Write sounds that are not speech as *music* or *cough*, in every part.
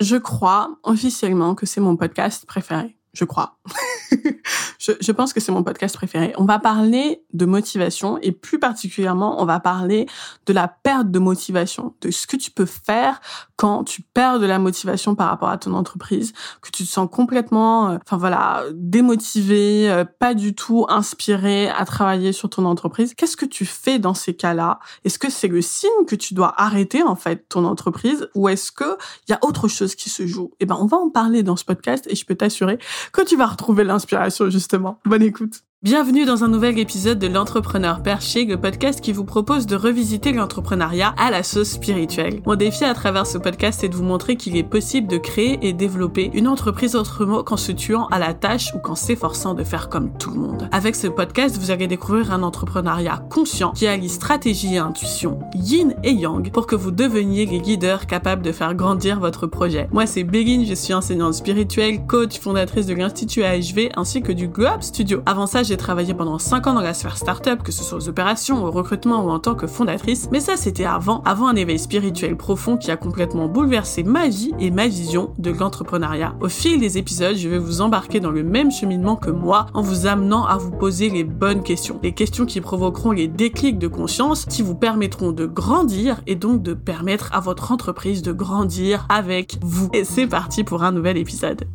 Je crois officiellement que c'est mon podcast préféré. Je crois. *laughs* *laughs* je, je, pense que c'est mon podcast préféré. On va parler de motivation et plus particulièrement, on va parler de la perte de motivation, de ce que tu peux faire quand tu perds de la motivation par rapport à ton entreprise, que tu te sens complètement, euh, enfin voilà, démotivé, euh, pas du tout inspiré à travailler sur ton entreprise. Qu'est-ce que tu fais dans ces cas-là? Est-ce que c'est le signe que tu dois arrêter en fait ton entreprise? Ou est-ce que il y a autre chose qui se joue? Eh ben, on va en parler dans ce podcast et je peux t'assurer que tu vas retrouver l'inspiration justement. Bonne écoute. Bienvenue dans un nouvel épisode de l'entrepreneur perché, le podcast qui vous propose de revisiter l'entrepreneuriat à la sauce spirituelle. Mon défi à travers ce podcast est de vous montrer qu'il est possible de créer et développer une entreprise autrement qu'en se tuant à la tâche ou qu'en s'efforçant de faire comme tout le monde. Avec ce podcast, vous allez découvrir un entrepreneuriat conscient qui allie stratégie et intuition, yin et yang, pour que vous deveniez les guideurs capables de faire grandir votre projet. Moi, c'est Béline, je suis enseignante spirituelle, coach, fondatrice de l'Institut AHV ainsi que du Globe Studio. Avant ça, j'ai travaillé pendant 5 ans dans la sphère startup, que ce soit aux opérations, au recrutement ou en tant que fondatrice, mais ça c'était avant, avant un éveil spirituel profond qui a complètement bouleversé ma vie et ma vision de l'entrepreneuriat. Au fil des épisodes, je vais vous embarquer dans le même cheminement que moi en vous amenant à vous poser les bonnes questions. Les questions qui provoqueront les déclics de conscience qui vous permettront de grandir et donc de permettre à votre entreprise de grandir avec vous. Et c'est parti pour un nouvel épisode.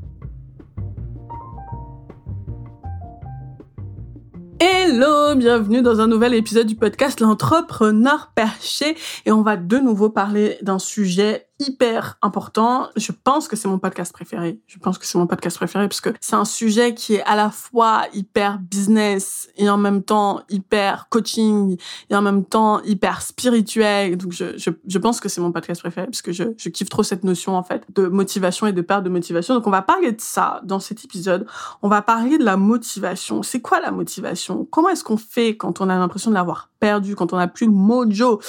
Hello, bienvenue dans un nouvel épisode du podcast L'entrepreneur perché. Et on va de nouveau parler d'un sujet hyper important. Je pense que c'est mon podcast préféré. Je pense que c'est mon podcast préféré parce que c'est un sujet qui est à la fois hyper business et en même temps hyper coaching et en même temps hyper spirituel. Donc je, je, je pense que c'est mon podcast préféré parce que je, je kiffe trop cette notion en fait de motivation et de perte de motivation. Donc on va parler de ça dans cet épisode. On va parler de la motivation. C'est quoi la motivation? Comment est-ce qu'on fait quand on a l'impression de l'avoir perdu, quand on n'a plus de mojo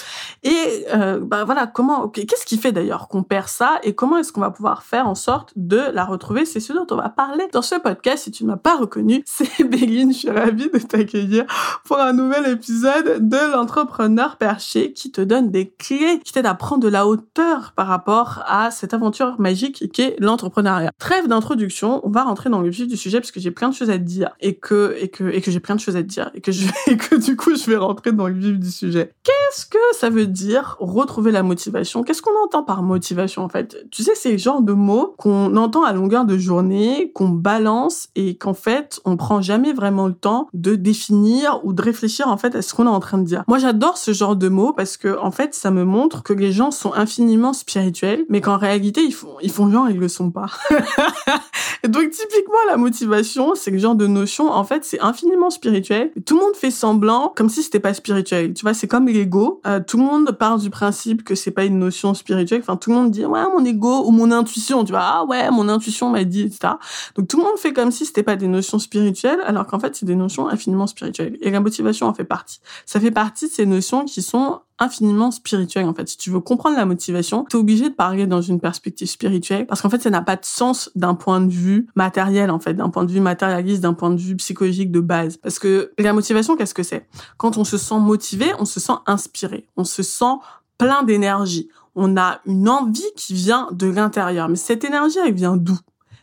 Et euh, bah voilà, comment Qu'est-ce qui fait d'ailleurs qu'on perd ça et comment est-ce qu'on va pouvoir faire en sorte de la retrouver? C'est ce dont on va parler dans ce podcast. Si tu ne m'as pas reconnu, *laughs* c'est Béline. Je suis ravie de t'accueillir pour un nouvel épisode de l'entrepreneur perché qui te donne des clés, qui t'aide à prendre de la hauteur par rapport à cette aventure magique qu'est l'entrepreneuriat. Trêve d'introduction, on va rentrer dans le vif du sujet parce que j'ai plein de choses à te dire et que et que et que j'ai plein de choses à dire et que je *laughs* et que du coup je vais rentrer dans le vif du sujet. Qu'est-ce que ça veut dire retrouver la motivation? Qu'est-ce qu'on entend par motivation en fait? Tu sais, c'est le genre de mots qu'on entend à longueur de journée, qu'on balance et qu'en fait, on prend jamais vraiment le temps de définir ou de réfléchir en fait à ce qu'on est en train de dire. Moi, j'adore ce genre de mots parce que en fait, ça me montre que les gens sont infiniment spirituels, mais qu'en réalité, ils font ils font genre ils le sont pas. *laughs* donc typiquement la motivation, c'est le genre de notion en fait, c'est infiniment spirituel. Tout le monde fait semblant comme si c'était pas spirituel. Tu vois, c'est comme l'ego. Euh, tout le monde part du principe que c'est pas une notion spirituelle. Enfin, tout le monde dit ouais mon ego ou mon intuition. Tu vois ah ouais mon intuition m'a dit etc donc tout le monde fait comme si c'était pas des notions spirituelles alors qu'en fait c'est des notions infiniment spirituelles. Et la motivation en fait partie. Ça fait partie de ces notions qui sont infiniment spirituelles en fait. Si tu veux comprendre la motivation tu es obligé de parler dans une perspective spirituelle parce qu'en fait ça n'a pas de sens d'un point de vue matériel en fait d'un point de vue matérialiste d'un point de vue psychologique de base. Parce que la motivation qu'est-ce que c'est? Quand on se sent motivé on se sent inspiré. On se sent plein d'énergie. On a une envie qui vient de l'intérieur. Mais cette énergie, elle vient d'où?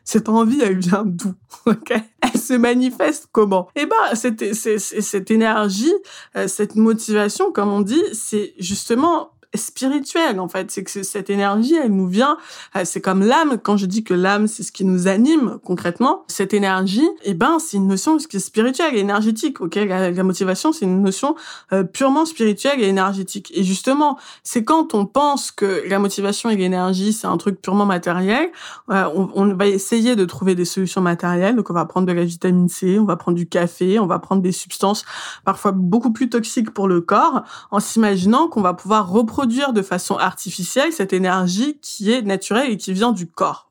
Cette envie, elle vient d'où *laughs* Ok? Elle se manifeste comment? Eh ben, cette, cette énergie, euh, cette motivation, comme on dit, c'est justement spirituelle en fait. C'est que cette énergie, elle nous vient. Euh, c'est comme l'âme. Quand je dis que l'âme, c'est ce qui nous anime concrètement, cette énergie, eh ben, c'est une notion qui est spirituelle et énergétique. Ok, la, motivation, c'est une notion euh, purement spirituelle et énergétique. Et justement, c'est quand on pense que la motivation et l'énergie, c'est un truc purement matériel, euh, on, on, va essayer de trouver des solutions matérielles. Donc, on va prendre de la vitamine C, on va prendre du café, on va prendre des substances parfois beaucoup plus toxiques pour le corps, en s'imaginant qu'on va pouvoir produire de façon artificielle cette énergie qui est naturelle et qui vient du corps,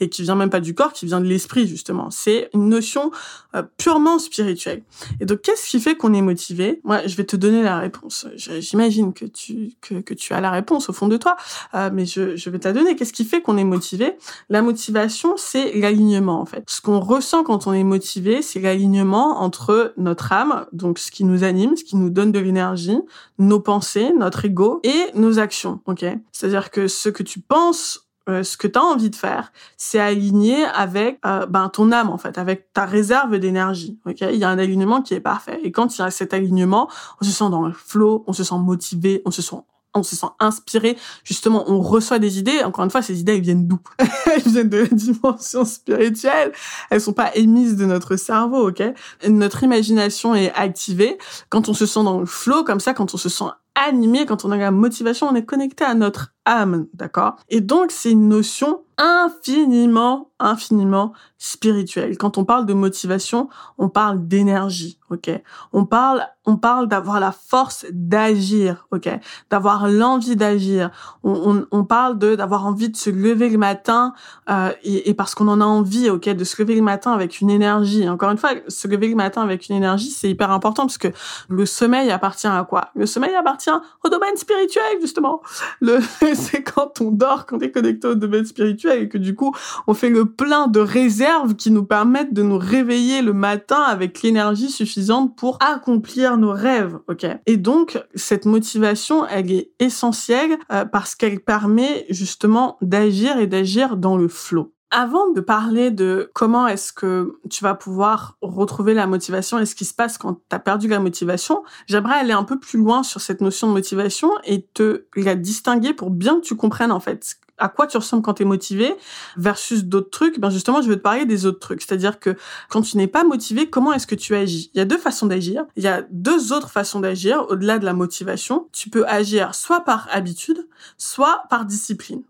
Et qui vient même pas du corps, qui vient de l'esprit justement. C'est une notion euh, purement spirituelle. Et donc, qu'est-ce qui fait qu'on est motivé? Moi, je vais te donner la réponse. J'imagine que tu que, que, tu as la réponse au fond de toi, euh, mais je, je vais te la donner. Qu'est-ce qui fait qu'on est motivé? La motivation, c'est l'alignement en fait. Ce qu'on ressent quand on est motivé, c'est l'alignement entre notre âme, donc ce qui nous anime, ce qui nous donne de l'énergie, nos pensées, notre ego et nos actions, ok? C'est-à-dire que ce que tu penses euh, ce que tu as envie de faire, c'est aligné avec euh, ben, ton âme, en fait, avec ta réserve d'énergie. Ok, Il y a un alignement qui est parfait. Et quand il y a cet alignement, on se sent dans le flow, on se sent motivé, on se sent on se sent inspiré. Justement, on reçoit des idées. Encore une fois, ces idées, elles viennent d'où? *laughs* Elles viennent de la dimension spirituelle. Elles sont pas émises de notre cerveau, ok? Notre imagination est activée quand on se sent dans le flow, comme ça, quand on se sent animé, quand on a la motivation, on est connecté à notre âme, d'accord? Et donc, c'est une notion infiniment, infiniment spirituelle. Quand on parle de motivation, on parle d'énergie, ok? On parle, on parle d'avoir la force d'agir, ok? D'avoir l'envie d'agir. On, on, on, parle de d'avoir envie de se lever le matin euh, et, et, parce qu'on en a envie, ok, de se lever le matin avec une énergie. Encore une fois, se lever le matin avec une énergie, c'est hyper important parce que le sommeil appartient à quoi? Le sommeil appartient au domaine spirituel, justement. Le *laughs* c'est quand on dort, quand on est connecté au domaine spirituel et que du coup, on fait le plein de réserves qui nous permettent de nous réveiller le matin avec l'énergie suffisante pour accomplir nos rêves, ok? Et donc, cette motivation, elle est essentielle euh, parce qu'elle permet justement d'agir et d'agir dans le flot. Avant de parler de comment est-ce que tu vas pouvoir retrouver la motivation et ce qui se passe quand tu as perdu la motivation, j'aimerais aller un peu plus loin sur cette notion de motivation et te la distinguer pour bien que tu comprennes en fait à quoi tu ressembles quand tu es motivé versus d'autres trucs, ben justement, je veux te parler des autres trucs. C'est-à-dire que quand tu n'es pas motivé, comment est-ce que tu agis? Il y a deux façons d'agir. Il y a deux autres façons d'agir au-delà de la motivation. Tu peux agir soit par habitude, soit par discipline.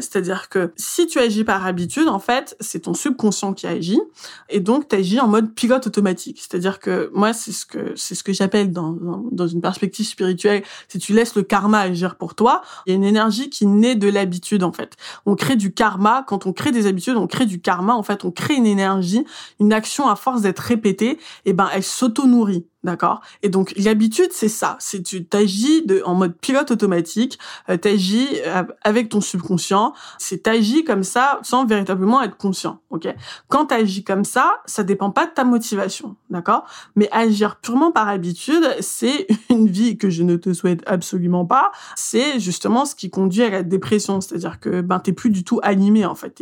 C'est-à-dire que si tu agis par habitude, en fait, c'est ton subconscient qui agit, et donc tu agis en mode pilote automatique. C'est-à-dire que moi, c'est ce que c'est ce que j'appelle dans, dans une perspective spirituelle, si tu laisses le karma agir pour toi, il y a une énergie qui naît de l'habitude en fait. On crée du karma quand on crée des habitudes, on crée du karma. En fait, on crée une énergie, une action à force d'être répétée, et ben elle s'auto-nourrit. D'accord? Et donc l'habitude c'est ça, c'est tu t'agis en mode pilote automatique, euh, t'agis euh, avec ton subconscient, c'est t'agis comme ça sans véritablement être conscient, OK? Quand t'agis comme ça, ça dépend pas de ta motivation, d'accord? Mais agir purement par habitude, c'est *laughs* une vie que je ne te souhaite absolument pas, c'est justement ce qui conduit à la dépression, c'est-à-dire que ben t'es plus du tout animé en fait,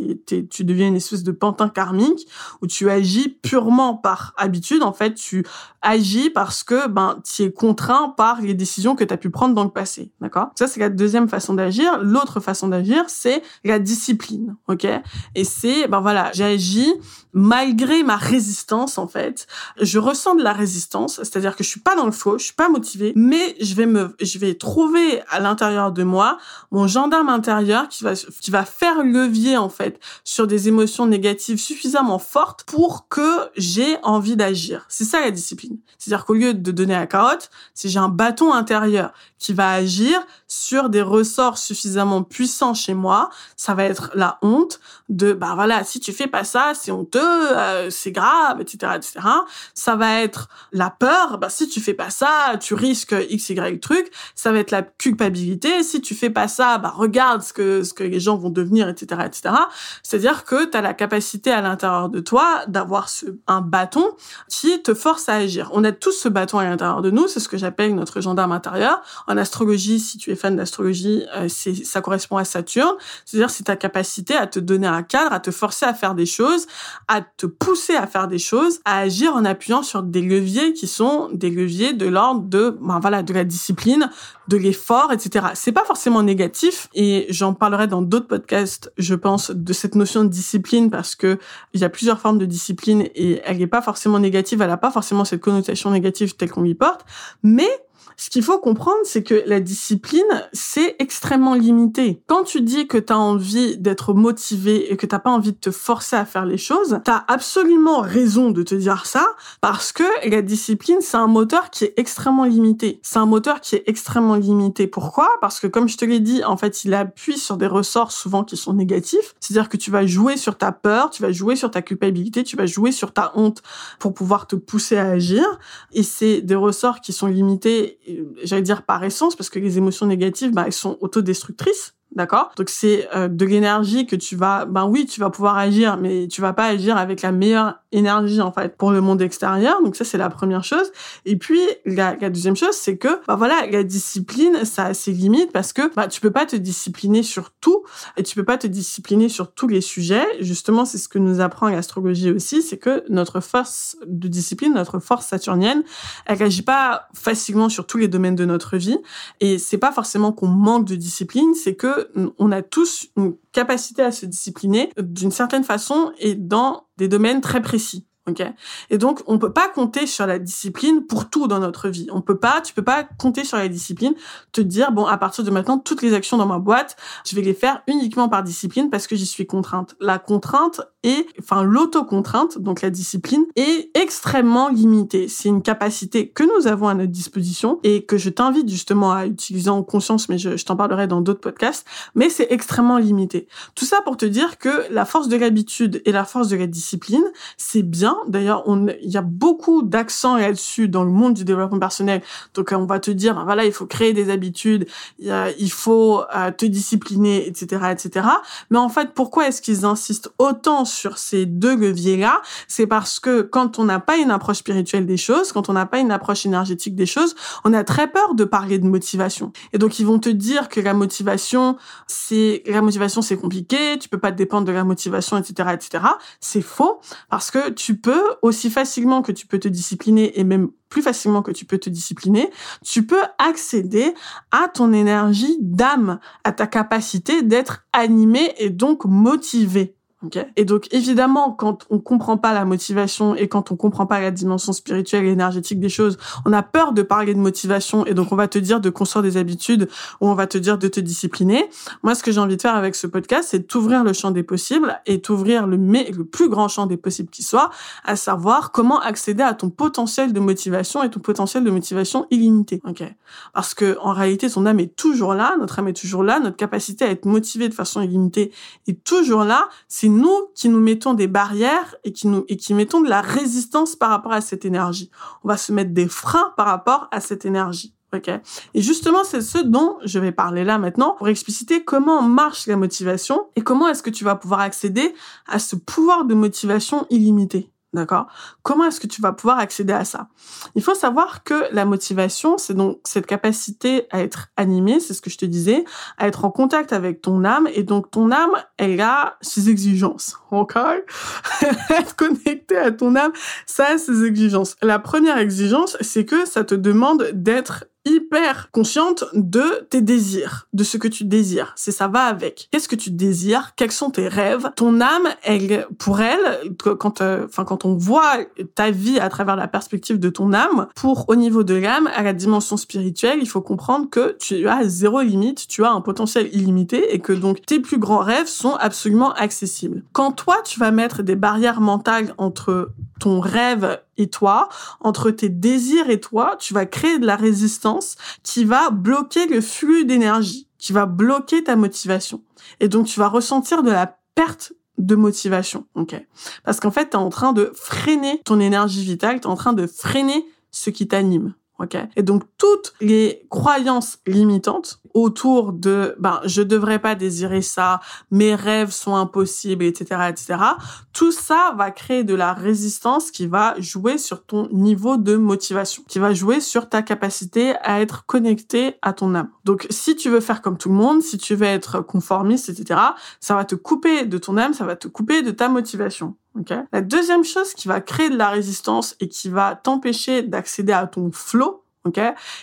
tu deviens une espèce de pantin karmique où tu agis purement par habitude, en fait, tu agis parce que ben tu es contraint par les décisions que tu as pu prendre dans le passé, d'accord? Ça c'est la deuxième façon d'agir. L'autre façon d'agir, c'est la discipline, OK? Et c'est ben voilà, j'agis malgré ma résistance en fait. Je ressens de la résistance, c'est-à-dire que je suis pas dans le faux, je suis pas motivée, mais je vais me je vais trouver à l'intérieur de moi mon gendarme intérieur qui va qui va faire levier en fait sur des émotions négatives suffisamment fortes pour que j'ai envie d'agir. C'est ça la discipline. C'est-à-dire qu'au lieu de donner la carotte, si j'ai un bâton intérieur qui va agir sur des ressorts suffisamment puissants chez moi, ça va être la honte de bah voilà, si tu fais pas ça, c'est honteux, euh, c'est grave, etc., etc. Ça va être la peur, bah si tu fais pas ça, tu risques x y truc. Ça va être la culpabilité, si tu fais pas ça, bah regarde ce que ce que les gens vont devenir, etc., etc. C'est-à-dire que tu as la capacité à l'intérieur de toi d'avoir un bâton qui te force à agir. On a tous ce bâton à l'intérieur de nous, c'est ce que j'appelle notre gendarme intérieur. En astrologie, si tu es fan d'astrologie, euh, c'est ça correspond à Saturne, c'est-à-dire c'est ta capacité à te donner un cadre, à te forcer à faire des choses, à te pousser à faire des choses, à agir en appuyant sur des leviers qui sont des leviers de l'ordre de ben voilà, de la discipline, de l'effort, etc. C'est pas forcément négatif et j'en parlerai dans d'autres podcasts, je pense, de cette notion de discipline parce que il y a plusieurs formes de discipline et elle n'est pas forcément négative, elle n'a pas forcément cette connotation négative telle qu'on lui porte, mais ce qu'il faut comprendre, c'est que la discipline, c'est extrêmement limité. Quand tu dis que tu as envie d'être motivé et que t'as pas envie de te forcer à faire les choses, tu as absolument raison de te dire ça parce que la discipline, c'est un moteur qui est extrêmement limité. C'est un moteur qui est extrêmement limité. Pourquoi? Parce que comme je te l'ai dit, en fait, il appuie sur des ressorts souvent qui sont négatifs. C'est-à-dire que tu vas jouer sur ta peur, tu vas jouer sur ta culpabilité, tu vas jouer sur ta honte pour pouvoir te pousser à agir. Et c'est des ressorts qui sont limités j'allais dire par essence, parce que les émotions négatives, bah, elles sont autodestructrices. D'accord? Donc c'est euh, de l'énergie que tu vas ben oui, tu vas pouvoir agir mais tu vas pas agir avec la meilleure énergie en fait pour le monde extérieur. Donc ça c'est la première chose. Et puis la, la deuxième chose c'est que bah voilà la discipline ça a ses limites parce que bah tu peux pas te discipliner sur tout et tu peux pas te discipliner sur tous les sujets. Justement c'est ce que nous apprend l'astrologie aussi, c'est que notre force de discipline, notre force saturnienne, elle agit pas facilement sur tous les domaines de notre vie et c'est pas forcément qu'on manque de discipline, c'est que on a tous une capacité à se discipliner d'une certaine façon et dans des domaines très précis. Ok? Et donc, on peut pas compter sur la discipline pour tout dans notre vie. On peut pas, tu peux pas compter sur la discipline, te dire, bon, à partir de maintenant, toutes les actions dans ma boîte, je vais les faire uniquement par discipline parce que j'y suis contrainte. La contrainte est, enfin, l'autocontrainte, donc la discipline, est extrêmement limitée. C'est une capacité que nous avons à notre disposition et que je t'invite justement à utiliser en conscience, mais je, je t'en parlerai dans d'autres podcasts, mais c'est extrêmement limité. Tout ça pour te dire que la force de l'habitude et la force de la discipline, c'est bien D'ailleurs, il y a beaucoup d'accent là-dessus dans le monde du développement personnel. Donc, on va te dire, ben voilà, il faut créer des habitudes, il faut euh, te discipliner, etc., etc. Mais en fait, pourquoi est-ce qu'ils insistent autant sur ces deux leviers-là C'est parce que quand on n'a pas une approche spirituelle des choses, quand on n'a pas une approche énergétique des choses, on a très peur de parler de motivation. Et donc, ils vont te dire que la motivation, c'est la motivation, c'est compliqué, tu peux pas dépendre de la motivation, etc., etc. C'est faux parce que tu peux, aussi facilement que tu peux te discipliner et même plus facilement que tu peux te discipliner, tu peux accéder à ton énergie d'âme, à ta capacité d'être animé et donc motivé. Et donc évidemment, quand on comprend pas la motivation et quand on comprend pas la dimension spirituelle et énergétique des choses, on a peur de parler de motivation et donc on va te dire de construire des habitudes ou on va te dire de te discipliner. Moi, ce que j'ai envie de faire avec ce podcast, c'est t'ouvrir le champ des possibles et t'ouvrir le, le plus grand champ des possibles qui soit, à savoir comment accéder à ton potentiel de motivation et ton potentiel de motivation illimité. Ok Parce que en réalité, ton âme est toujours là, notre âme est toujours là, notre capacité à être motivé de façon illimitée est toujours là. Nous qui nous mettons des barrières et qui nous et qui mettons de la résistance par rapport à cette énergie. On va se mettre des freins par rapport à cette énergie. ok? Et justement, c'est ce dont je vais parler là maintenant pour expliciter comment marche la motivation et comment est-ce que tu vas pouvoir accéder à ce pouvoir de motivation illimité. D'accord? Comment est-ce que tu vas pouvoir accéder à ça? Il faut savoir que la motivation, c'est donc cette capacité à être animé, c'est ce que je te disais, à être en contact avec ton âme. Et donc, ton âme, elle a ses exigences. OK? *laughs* Être connecté à ton âme, ça a ses exigences. La première exigence, c'est que ça te demande d'être hyper consciente de tes désirs, de ce que tu désires. C'est ça va avec. Qu'est-ce que tu désires? Quels sont tes rêves? Ton âme, elle, pour elle, quand, euh, enfin, quand on voit ta vie à travers la perspective de ton âme, pour au niveau de l'âme, à la dimension spirituelle, il faut comprendre que tu as zéro limite, tu as un potentiel illimité et que donc tes plus grands rêves sont absolument accessibles. Quand toi, tu vas mettre des barrières mentales entre ton rêve et toi, entre tes désirs et toi, tu vas créer de la résistance qui va bloquer le flux d'énergie, qui va bloquer ta motivation. Et donc, tu vas ressentir de la perte de motivation, ok? Parce qu'en fait, tu es en train de freiner ton énergie vitale, tu es en train de freiner ce qui t'anime. Ok? Et donc toutes les croyances limitantes autour de ben je devrais pas désirer ça, mes rêves sont impossibles, etc., etc. Tout ça va créer de la résistance qui va jouer sur ton niveau de motivation, qui va jouer sur ta capacité à être connecté à ton âme. Donc si tu veux faire comme tout le monde, si tu veux être conformiste, etc., ça va te couper de ton âme, ça va te couper de ta motivation. Okay la deuxième chose qui va créer de la résistance et qui va t'empêcher d'accéder à ton flow,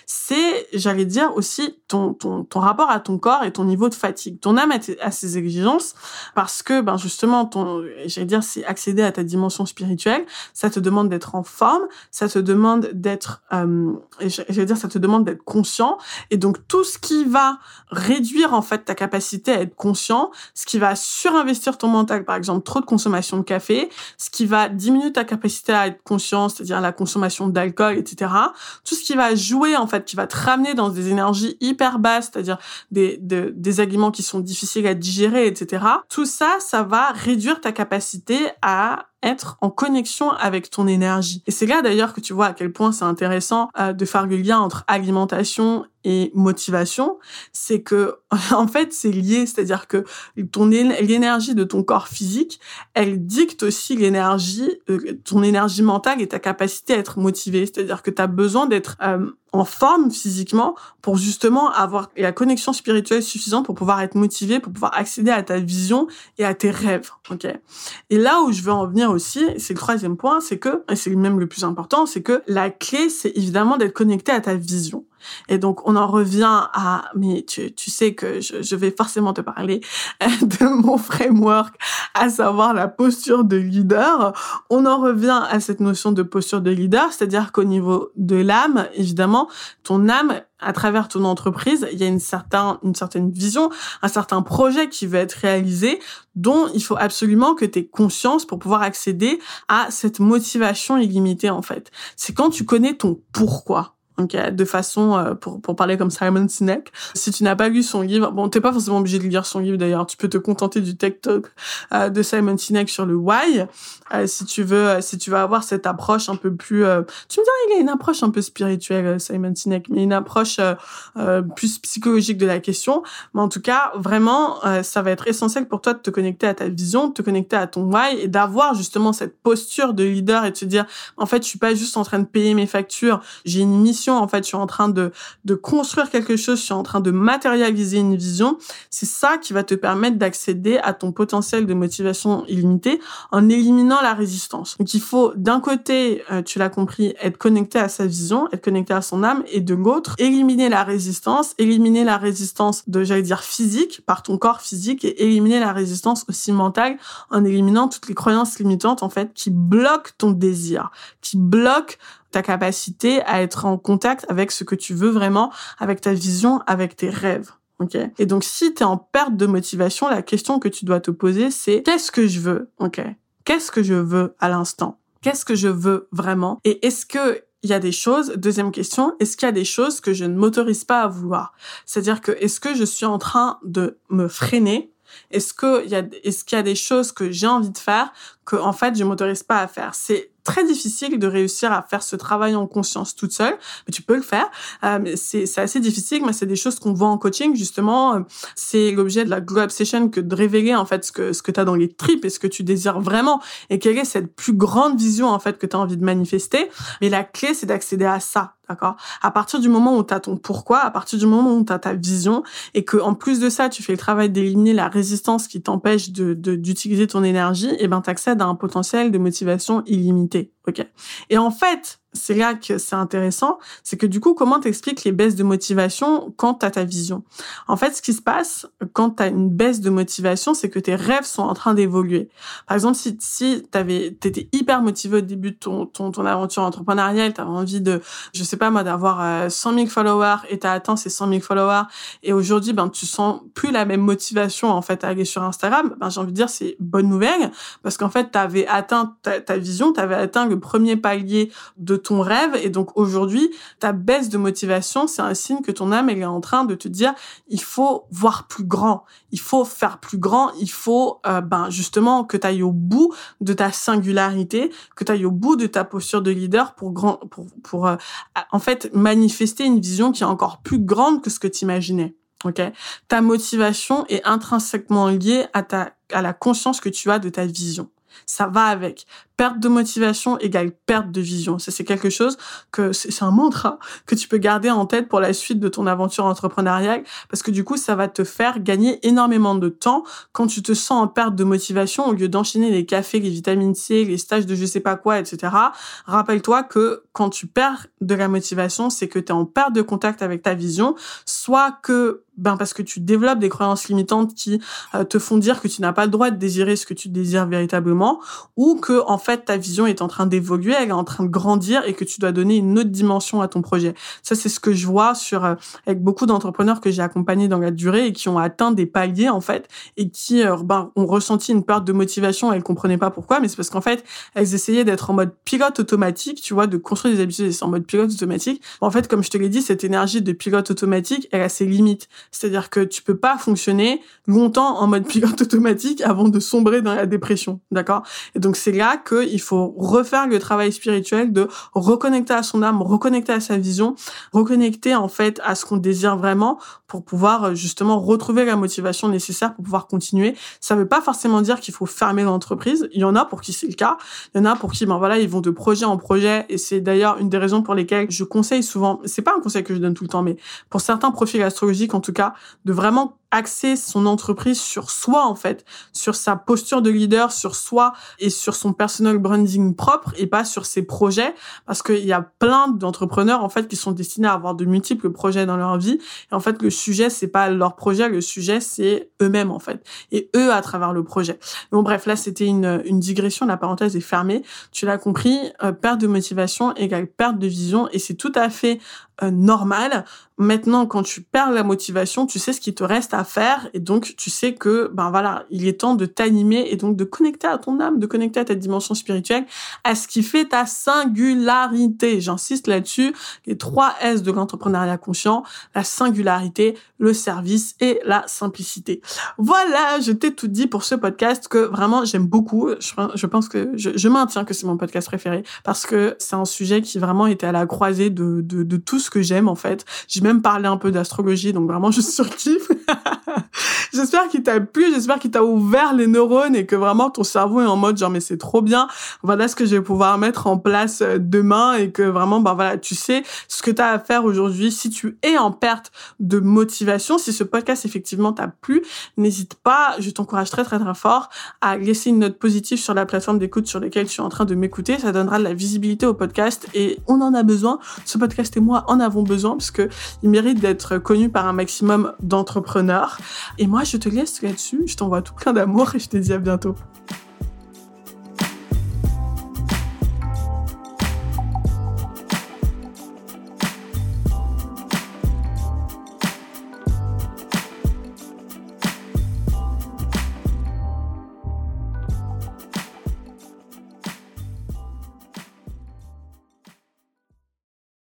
C'est, j'allais dire aussi ton, ton, ton rapport à ton corps et ton niveau de fatigue. Ton âme a, ses exigences parce que, ben justement, ton, j'allais dire, c'est accéder à ta dimension spirituelle. Ça te demande d'être en forme, ça te demande d'être, euh, j'allais dire, ça te demande d'être conscient. Et donc tout ce qui va réduire en fait ta capacité à être conscient, ce qui va surinvestir ton mental, par exemple, trop de consommation de café, ce qui va diminuer ta capacité à être conscient, c'est-à-dire la consommation d'alcool, etc. Tout ce qui va jouer en fait, qui va te ramener dans des énergies hyper basses, c'est-à-dire des, des aliments qui sont difficiles à digérer, etc. Tout ça, ça va réduire ta capacité à être en connexion avec ton énergie. Et c'est là d'ailleurs que tu vois à quel point c'est intéressant euh, de faire le lien entre alimentation et motivation, c'est que *laughs* en fait c'est lié, c'est-à-dire que ton l'énergie de ton corps physique, elle dicte aussi l'énergie, euh, ton énergie mentale et ta capacité à être motivé, c'est-à-dire que tu as besoin d'être euh, en forme physiquement pour justement avoir la connexion spirituelle suffisante pour pouvoir être motivé, pour pouvoir accéder à ta vision et à tes rêves. Ok. Et là où je veux en venir aussi, c'est le troisième point, c'est que, et c'est même le plus important, c'est que la clé, c'est évidemment d'être connecté à ta vision. Et donc, on en revient à, mais tu, tu sais que je, je vais forcément te parler *laughs* de mon framework, à savoir la posture de leader. On en revient à cette notion de posture de leader, c'est-à-dire qu'au niveau de l'âme, évidemment, ton âme à travers ton entreprise, il y a une certaine, une certaine vision, un certain projet qui veut être réalisé, dont il faut absolument que tu aies conscience pour pouvoir accéder à cette motivation illimitée, en fait. C'est quand tu connais ton pourquoi de façon euh, pour pour parler comme Simon Sinek. Si tu n'as pas lu son livre, bon, t'es pas forcément obligé de lire son livre d'ailleurs. Tu peux te contenter du tech talk euh, de Simon Sinek sur le why. Euh, si tu veux, si tu veux avoir cette approche un peu plus, tu me diras, il a une approche un peu spirituelle, Simon Sinek, mais une approche plus psychologique de la question. Mais en tout cas, vraiment, ça va être essentiel pour toi de te connecter à ta vision, de te connecter à ton why et d'avoir justement cette posture de leader et de te dire, en fait, je suis pas juste en train de payer mes factures, j'ai une mission en fait, je suis en train de, de construire quelque chose, je suis en train de matérialiser une vision. C'est ça qui va te permettre d'accéder à ton potentiel de motivation illimité en éliminant la résistance. Donc, il faut d'un côté, euh, tu l'as compris, être connecté à sa vision, être connecté à son âme, et de l'autre, éliminer la résistance, éliminer la résistance de, j'allais dire, physique, par ton corps physique, et éliminer la résistance aussi mentale en éliminant toutes les croyances limitantes, en fait, qui bloquent ton désir, qui bloquent ta capacité à être en contact avec ce que tu veux vraiment, avec ta vision, avec tes rêves. ok? Et donc, si tu es en perte de motivation, la question que tu dois te poser, c'est qu'est-ce que je veux? Ok Qu'est-ce que je veux à l'instant? Qu'est-ce que je veux vraiment? Et est-ce que il y a des choses, deuxième question, est-ce qu'il y a des choses que je ne m'autorise pas à vouloir? C'est-à-dire que est-ce que je suis en train de me freiner? Est-ce que y a qu'il y a des choses que j'ai envie de faire que en fait je m'autorise pas à faire? C'est très difficile de réussir à faire ce travail en conscience toute seule, mais tu peux le faire. Euh, c'est assez difficile, mais c'est des choses qu'on voit en coaching justement. Euh, c'est l'objet de la glow obsession que de révéler en fait ce que ce que tu as dans les tripes et ce que tu désires vraiment et quelle est cette plus grande vision en fait que tu as envie de manifester. Mais la clé c'est d'accéder à ça, d'accord? À partir du moment où tu as ton pourquoi, à partir du moment où tu as ta vision et que en plus de ça, tu fais le travail d'éliminer la résistance qui t'empêche de d'utiliser ton énergie, et ben tu accèdes à un potentiel de motivation illimité. OK? Et en fait, c'est là que c'est intéressant, c'est que du coup, comment t'expliques les baisses de motivation quand t'as ta vision? En fait, ce qui se passe quand t'as une baisse de motivation, c'est que tes rêves sont en train d'évoluer. Par exemple, si, si t'avais, t'étais hyper motivé au début de ton, ton, ton aventure entrepreneuriale, t'avais envie de, je sais pas moi, d'avoir 100 euh, 000 followers et t'as atteint ces 100 000 followers et aujourd'hui, ben, tu sens plus la même motivation, en fait, à aller sur Instagram, ben, j'ai envie de dire, c'est bonne nouvelle parce qu'en fait, t'avais atteint ta, ta vision, t'avais atteint le premier palier de ton rêve. Et donc aujourd'hui, ta baisse de motivation, c'est un signe que ton âme, elle est en train de te dire, il faut voir plus grand, il faut faire plus grand, il faut euh, ben justement que tu ailles au bout de ta singularité, que tu ailles au bout de ta posture de leader pour grand, pour, pour euh, en fait manifester une vision qui est encore plus grande que ce que tu imaginais. Ok, ta motivation est intrinsèquement liée à ta à la conscience que tu as de ta vision. Ça va avec perte de motivation égale perte de vision. Ça, c'est quelque chose que c'est un mantra que tu peux garder en tête pour la suite de ton aventure entrepreneuriale parce que du coup, ça va te faire gagner énormément de temps quand tu te sens en perte de motivation au lieu d'enchaîner les cafés, les vitamines C, les stages de je sais pas quoi, etc. Rappelle-toi que quand tu perds de la motivation, c'est que tu es en perte de contact avec ta vision, soit que ben parce que tu développes des croyances limitantes qui euh, te font dire que tu n'as pas le droit de désirer ce que tu désires véritablement ou que en fait ta vision est en train d'évoluer, elle est en train de grandir et que tu dois donner une autre dimension à ton projet. Ça, c'est ce que je vois sur euh, avec beaucoup d'entrepreneurs que j'ai accompagnés dans la durée et qui ont atteint des paliers en fait et qui euh, ben, ont ressenti une perte de motivation. Elles comprenaient pas pourquoi, mais c'est parce qu'en fait, elles essayaient d'être en mode pilote automatique, tu vois, de construire des habitudes en mode pilote automatique. En fait, comme je te l'ai dit, cette énergie de pilote automatique, elle a ses limites. C'est-à-dire que tu peux pas fonctionner longtemps en mode *laughs* pilote automatique avant de sombrer dans la dépression, d'accord? Et donc c'est là qu'il faut refaire le travail spirituel de reconnecter à son âme, reconnecter à sa vision, reconnecter en fait à ce qu'on désire vraiment pour pouvoir euh, justement retrouver la motivation nécessaire pour pouvoir continuer. Ça veut pas forcément dire qu'il faut fermer l'entreprise. Il y en a pour qui c'est le cas. Il y en a pour qui, ben voilà, ils vont de projet en projet. Et c'est d'ailleurs une des raisons pour lesquelles je conseille souvent, c'est pas un conseil que je donne tout le temps, mais pour certains profils astrologiques, en tout cas, de vraiment axer son entreprise sur soi en fait, sur sa posture de leader, sur soi et sur son personal branding propre et pas sur ses projets. Parce qu'il y a plein d'entrepreneurs en fait qui sont destinés à avoir de multiples projets dans leur vie. Et en fait le sujet c'est pas leur projet, le sujet c'est eux-mêmes en fait. Et eux à travers le projet. Bon bref, là c'était une, une digression, la parenthèse est fermée. Tu l'as compris, euh, perte de motivation égale perte de vision. Et c'est tout à fait normal. Maintenant, quand tu perds la motivation, tu sais ce qu'il te reste à faire et donc tu sais que ben voilà, il est temps de t'animer et donc de connecter à ton âme, de connecter à ta dimension spirituelle, à ce qui fait ta singularité. J'insiste là-dessus, les trois S de l'entrepreneuriat conscient, la singularité, le service et la simplicité. Voilà, je t'ai tout dit pour ce podcast que vraiment j'aime beaucoup. Je, pense que je, je maintiens que c'est mon podcast préféré parce que c'est un sujet qui vraiment était à la croisée de, de, de tout ce que j'aime en fait. J'ai même parlé un peu d'astrologie, donc vraiment je surkiffe. *laughs* j'espère qu'il t'a plu, j'espère qu'il t'a ouvert les neurones et que vraiment ton cerveau est en mode genre mais c'est trop bien. Voilà ce que je vais pouvoir mettre en place euh, demain et que vraiment bah voilà tu sais ce que tu as à faire aujourd'hui. Si tu es en perte de motivation, si ce podcast effectivement t'a plu, n'hésite pas, je t'encourage très très très fort à laisser une note positive sur la plateforme d'écoute sur laquelle tu es en train de m'écouter. Ça donnera de la visibilité au podcast et on en a besoin. Ce podcast et moi en avons besoin parce que il mérite d'être connu par un maximum d'entrepreneurs. Et moi, je te laisse là-dessus. Je t'envoie tout plein d'amour et je te dis à bientôt.